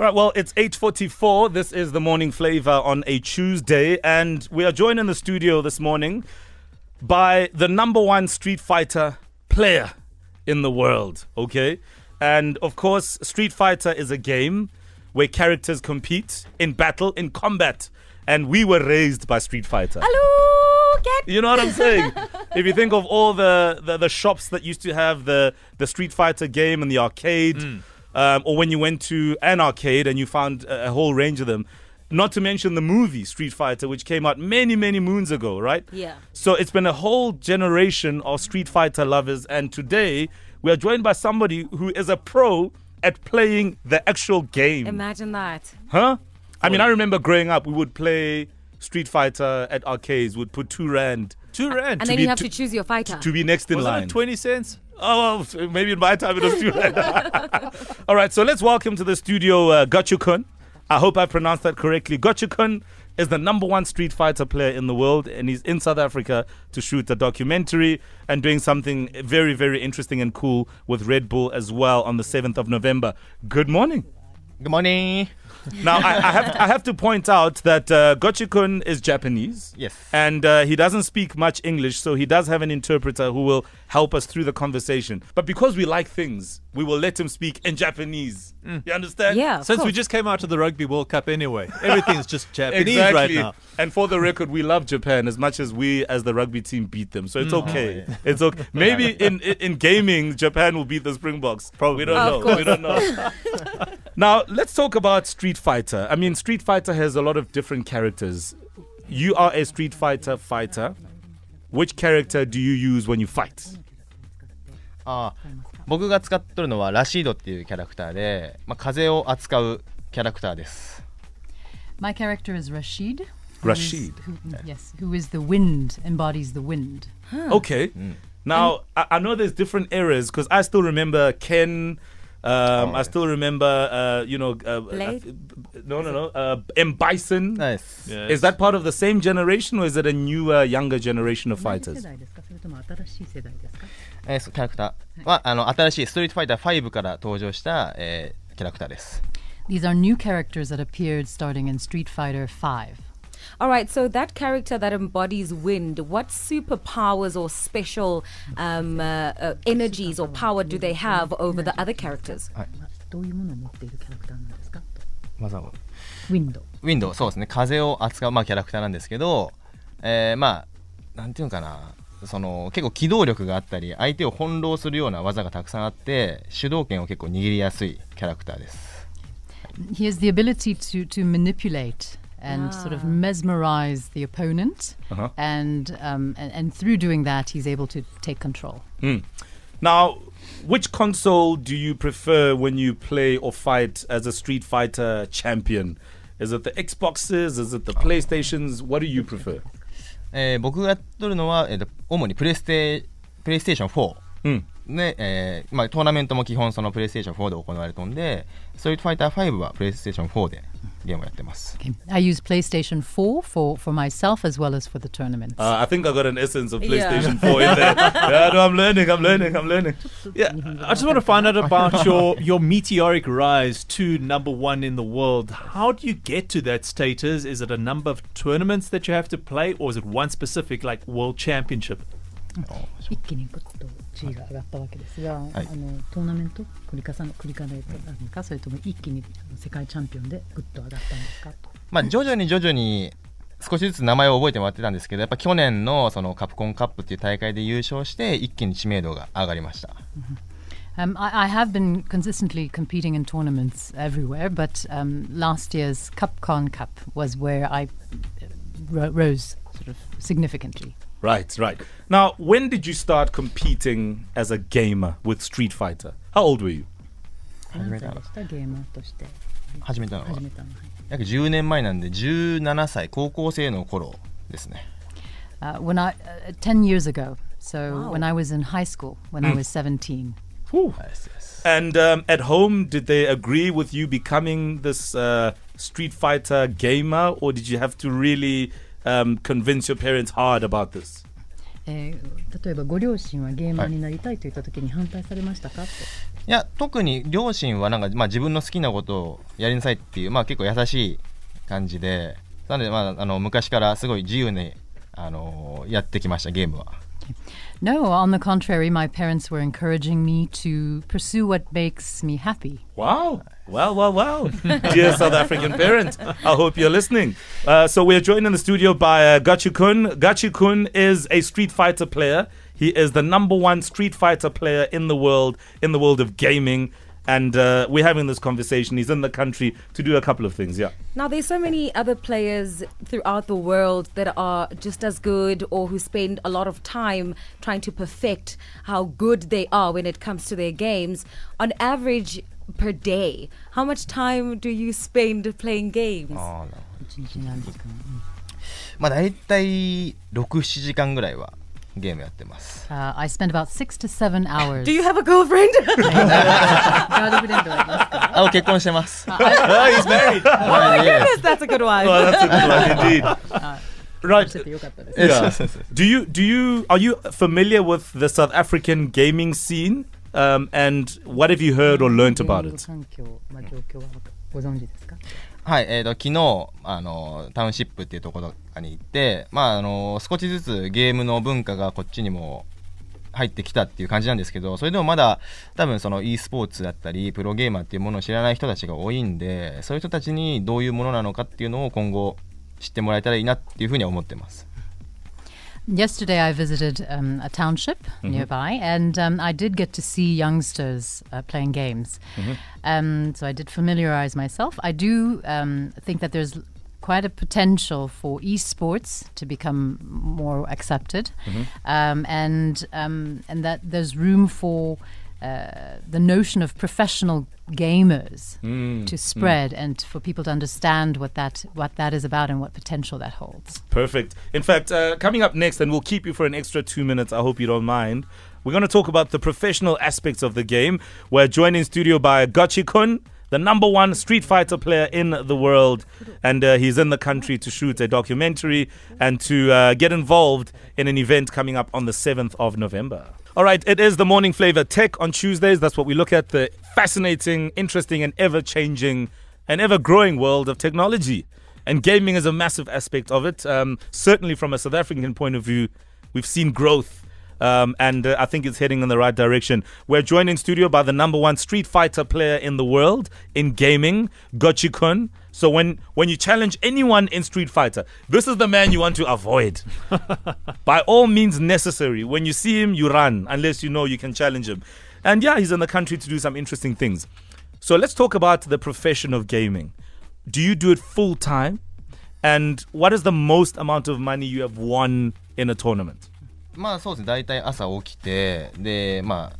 All right, well, it's 8.44. This is the Morning Flava on a Tuesday, and we are joined in the studio this morning by the number one Street Fighter player in the world, okay? And of course, Street Fighter is a game where characters compete in battle, in combat, and we were raised by Street Fighter. Hello, get You know what I'm saying? if you think of all the, the, the shops that used to have the, the Street Fighter game in the arcade, mm. Um, or when you went to an arcade and you found a, a whole range of them, not to mention the movie Street Fighter, which came out many, many moons ago, right? Yeah. So it's been a whole generation of Street Fighter lovers, and today we are joined by somebody who is a pro at playing the actual game. Imagine that. Huh? I mean, I remember growing up, we would play Street Fighter at arcades. We'd put two rand Two rand. And then be you have t- to choose your fighter. to be next in was line. 20 cents? oh, maybe in my time it was two rand. All right, so let's welcome to the studio uh, Gachikun. I hope I pronounced that correctly. Gachikun is the number one Street Fighter player in the world, and he's in South Africa to shoot a documentary and doing something very, very interesting and cool with Red Bull as well on the 7th of November. Good morning. Good morning. Now, I, I, have, I have to point out that uh, Gachikun is Japanese. Yes. And uh, he doesn't speak much English, so he does have an interpreter who will help us through the conversation. But because we like things, we will let him speak in Japanese. You understand? yeah. of Since we just came out of the Rugby World Cup anyway, everything's just Japanese Exactly. right now. And for the record, we love Japan as much as we, as the rugby team, beat them. So it's Mm. okay. It's okay. Maybe in, in in gaming, Japan will beat the Springboks. Probably. We don't Of know. We don't know. now let's talk about Street Fighter. I mean, Street Fighter has a lot of different characters. You are a Street Fighter fighter. Which character do you use when you fight? あ僕が使っとるのはラシードっていうキャラクターで、まあ、風を扱うキャラクターです。 My character is Rashid. who is- Rashid. who- yes, who is the wind, embodies the wind. Okay. Now I, I know there's different eras because I still remember Ken. Um, I still remember, uh, you know, uh, Blade? uh, no, no, no, uh, M Bison. ナイス。 Yes. Is that part of the same generation or is it a newer, younger generation of fighters? えーそうキャラクターはあの新しいストリートファイター5から登場した、えーキャラクターです。 These are new characters that appeared starting in Street Fighter V. All right, so that character that embodies wind, what superpowers or special um, uh, uh, energies or power do they have over the other characters? どういうものを持っているキャラクターなんですかまずはウィンド。ウィンドウそうですね風を扱う、まあ、キャラクターなんですけど、えーまあなんていうのかなその結構機動力があったり相手を翻弄するような技がたくさんあって主導権を結構握りやすいキャラクターです He has the ability to, to manipulate and sort of mesmerize the opponent. Uh-huh. And, um, and, and through doing that, he's able to take control. Now, which console do you prefer when you play or fight as a Street Fighter champion? Is it the Xboxes? Is it the PlayStations? What do you prefer? えー僕がやっとるのは、えーと主にプレステプレイステーション4、うん で、えーまあ、トーナメントも基本そのプレイステーション4で行われてるんでストリートファイター5はプレイステーション4でゲームをやってます Okay. I use PlayStation 4 for, for myself as well as for the tournaments. Uh, I think I got an essence of Yeah. PlayStation 4 in there. yeah, no, I'm learning, I'm learning, I'm learning. Yeah, I just want to find out about your, your meteoric rise to number one in the world. How do you get to that status? Is it a number of tournaments that you have to play, or is it one specific, like World Championship? 一気にグッと地位が上がったわけですが、あのトーナメント繰り重ね繰り返ったのかそれとも一気に世界チャンピオンでグッと上がったんですか？とまあ、徐々に徐々に少しずつ名前を覚えてもらってたんですけどやっぱ去年のそのカプコンカップっていう大会で優勝して一気に知名度が上がりました。Um, I, I have been consistently competing in tournaments everywhere, but um, last year's CupCon Cup was where I uh, ro- rose sort of significantly. Right, right. Now, when did you start competing as a gamer with Street Fighter? How old were you? 始めたのでしたゲーマーとして始めたのは始めたのはい約10年前なんで17歳高校生の頃ですね Uh, when I uh, ten years ago, so when I was in high school, when I was seventeen. Whew. And um, at home, did they agree with you becoming this uh, Street Fighter gamer, or did you have to really um, convince your parents hard about this? えー例えばご両親はゲーマーになりたいといった時に反対されましたか？って、いや特に両親はなんか、まあ、自分の好きなことをやりなさいっていう、まあ、結構優しい感じでなので、まあ、あの昔からすごい自由に、あのやってきましたゲームは No, on the contrary, my parents were encouraging me to pursue what makes me happy. Wow. Well, well, well. Dear South African parent, I hope you're listening. Uh, so we're joined in the studio by uh, Gachikun. Gachi Kun is a Street Fighter player. He is the number one Street Fighter player in the world, in the world of gaming. And uh, we're having this conversation. He's in the country to do a couple of things. Yeah. Now, there's so many other players throughout the world that are just as good or who spend a lot of time trying to perfect how good they are when it comes to their games. On average, per day, how much time do you spend playing games? 一日なんですかね、まあ大体67時間ぐらいはゲームやってます Uh, I spend about six to seven hours. Do you have a girlfriend? ガールフレンドはいますかあ結婚してます oh, he's married. Yes, that's a good one. Oh, that's a good one indeed. Right. しててよかったです、 Yeah. そうそうそう Do you do you are you familiar with the South African gaming scene? Um, and what have you heard or learnt about it? 環境、まあ、状況はご存知ですか？はい、えー、と昨日あのタウンシップっていうところに行って、まあ、あの少しずつゲームの文化がこっちにも入ってきたっていう感じなんですけどそれでもまだ多分その e スポーツだったりプロゲーマーっていうものを知らない人たちが多いんでそういう人たちにどういうものなのかっていうのを今後知ってもらえたらいいなっていうふうには思ってます Yesterday, I visited um, a township nearby, and um, I did get to see youngsters uh, playing games. Um, so I did familiarize myself. I do um, think that there's quite a potential for esports to become more accepted, um, and um, and that there's room for uh, the notion of professional gamers to spread and for people to understand what that what that is about and what potential that holds. Perfect. In fact, uh, coming up next, and we'll keep you for an extra two minutes. I hope you don't mind. We're going to talk about the professional aspects of the game. We're joined in studio by Gachikun, the number one Street Fighter player in the world, and uh, he's in the country to shoot a documentary and to uh, get involved in an event coming up on the 7th of November. All right, it is the morning flava tech on Tuesdays. That's what we look at the fascinating, interesting, and ever changing and ever growing world of technology. And gaming is a massive aspect of it. Um, certainly, from a South African point of view, we've seen growth. Um, and uh, I think it's heading in the right direction. We're joined in studio by the number one Street Fighter player in the world in gaming, Gachikun. So when when you challenge anyone in Street Fighter, this is the man you want to avoid. By all means necessary. When you see him, you run unless you know you can challenge him. And yeah, he's in the country to do some interesting things. So let's talk about the profession of gaming. Do you do it full time? And what is the most amount of money you have won in a tournament? まあそうですね大体朝起きてでまあ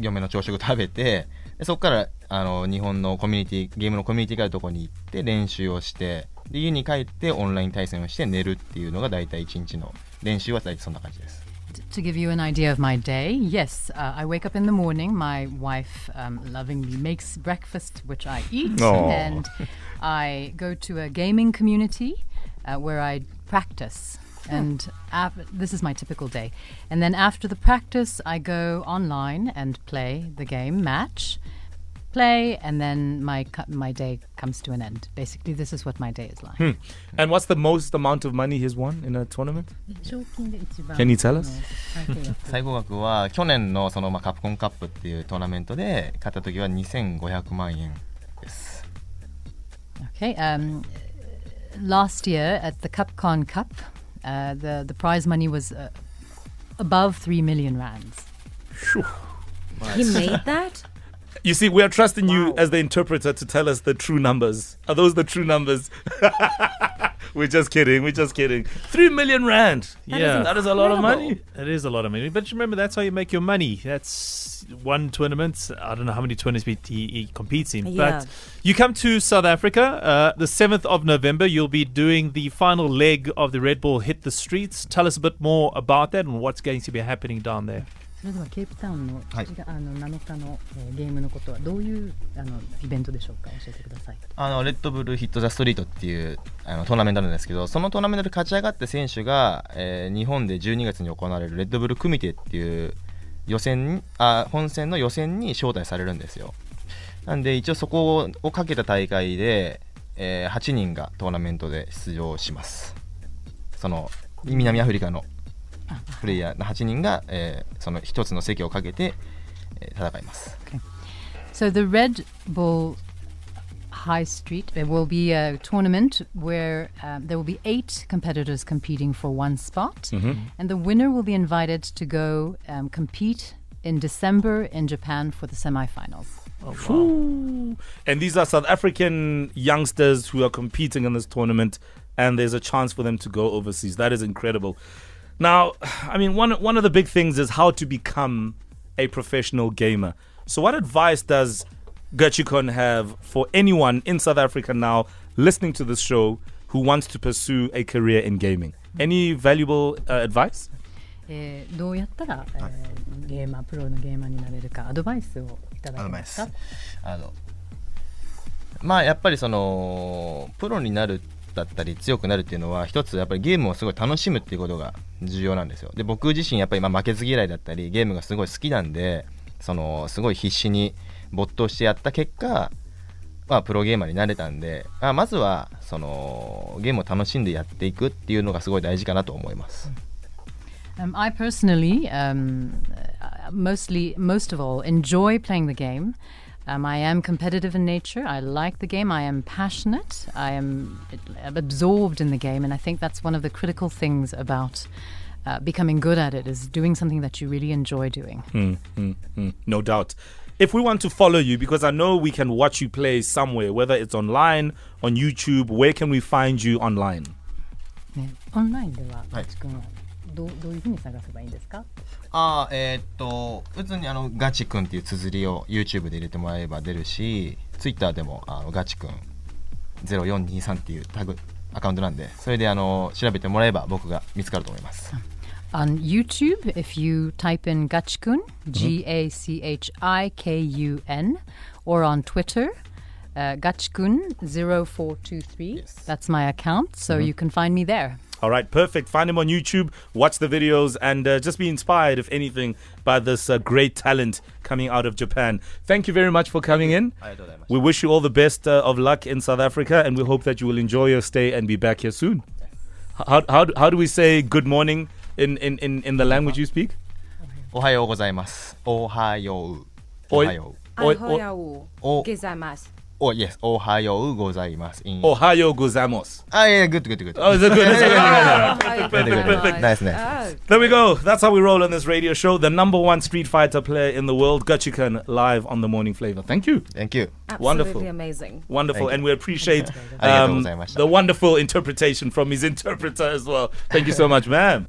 嫁の朝食食べてでそこからあの日本のコミュニティゲームのコミュニティがあるところに行って練習をしてで家に帰ってオンライン対戦をして寝るっていうのが大体1日の練習は大体そんな感じです To give you an idea of my day, yes, uh, I wake up in the morning. My wife um, lovingly makes breakfast, which I eat, Aw. and I go to a gaming community uh, where I practice. And af- this is my typical day. And then after the practice, I go online and play the game match, play, and then my cu- my day comes to an end. Basically, this is what my day is like. Hmm. And what's the most amount of money he's won in a tournament? Can you tell us? 最後額は去年のそのまあカプコンカップっていうトーナメントで勝った時は2500万円です。Okay. Um, last year at the Capcom Cup uh, the the prize money was uh, above three million rands. He made that? You see, we are trusting you as the interpreter to tell us the true numbers. Are those the true numbers? we're just kidding. We're just kidding. Three million rand. Yeah. that is a lot of money. It is a lot of money, but remember that's how you make your money. That's one tournament. I don't know how many tournaments he, he, competes in, Yeah. but you come to South Africa uh, the seventh of November. You'll be doing the final leg of the Red Bull Hit the Streets. Tell us a bit more about that and what's going to be happening down there. それではケープタウンのはい。7日,、あの7日の、えーゲームのことはどういうあのイベントでしょうか教えてください。あのレッドブルヒット・ザ・ストリートっていうあのトーナメントなんですけどそのトーナメントで勝ち上がった選手が、えー日本で12月に行われるレッドブル組手っていう予選にあ本戦の予選に招待されるんですよ。なんで一応そこをかけた大会で、えー8人がトーナメントで出場します。その南アフリカのプレイヤーの8人が、えーその一つの席をかけて、えー戦います So the Red Bull High Street, there will be a tournament where um, there will be eight competitors competing for one spot, and the winner will be invited to go um, compete in December in Japan for the semifinals. Ooh. And these are South African youngsters who are competing in this tournament, and there's a chance for them to go overseas. That is incredible. Now, I mean, one one of the big things is how to become a professional gamer. So, what advice does Gachikun have for anyone in South Africa now listening to this show who wants to pursue a career in gaming? Any valuable uh, advice? Eh, えー、どうやったら、えー、ゲーマープロのゲーマーになれるかアドバイスをいただけますかあのまあやっぱりそのプロになるってだったり強くなるっていうのは一つやっぱりゲームをすごい楽しむっていうことが重要なんですよで僕自身やっぱりまあ負けず嫌いだったりゲームがすごい好きなんでそのすごい必死に没頭してやった結果まあプロゲーマーになれたんであまずはそのゲームを楽しんでやっていくっていうのがすごい大事かなと思います、Um, I personally, um, mostly, most of all, enjoy playing the game. Um, I am competitive in nature. I like the game. I am passionate. I am absorbed in the game, and I think that's one of the critical things about uh, becoming good at it is doing something that you really enjoy doing. Mm, mm, mm. No doubt. If we want to follow you, because I know we can watch you play somewhere, whether it's online, on YouTube, where can we find you online? Yeah. Online, there are. Right. どうどういうふうに探せばいいんですかああえーっと普通にあのガチくんっていう綴りを YouTube で入れてもらえば出るし Twitter でもあのガチくん0423っていうタグアカウントなんでそれであの調べてもらえば僕が見つかると思います On YouTube, if you type in Gachikun, G A C H I K U N, or on Twitter, uh, Gachikun0423. Yes. That's my account, so you can find me there. All right, perfect. Find him on YouTube, watch the videos, and uh, just be inspired, if anything, by this uh, great talent coming out of Japan. Thank you very much for coming in. We wish you all the best uh, of luck in South Africa, and we hope that you will enjoy your stay and be back here soon. How, how, how do we say good morning in, in, in, in the language you speak? Ohayo gozaimasu. Ohayo. Ohayo. Ohayo. Ohayo. Ohayo. Oh yes, Ohio gozaimasu. In... Ohio gozaimos. Ah yeah, good, good, good. Oh, is it good? Is it good? Perfect, perfect. Nice, nice. Oh. There we go. That's how we roll on this radio show. The number one Street Fighter player in the world, Gachikun, live on the Morning Flava. Thank you. Thank you. Absolutely wonderful. amazing. Wonderful, and we appreciate um, the wonderful interpretation from his interpreter as well. Thank you so much, ma'am.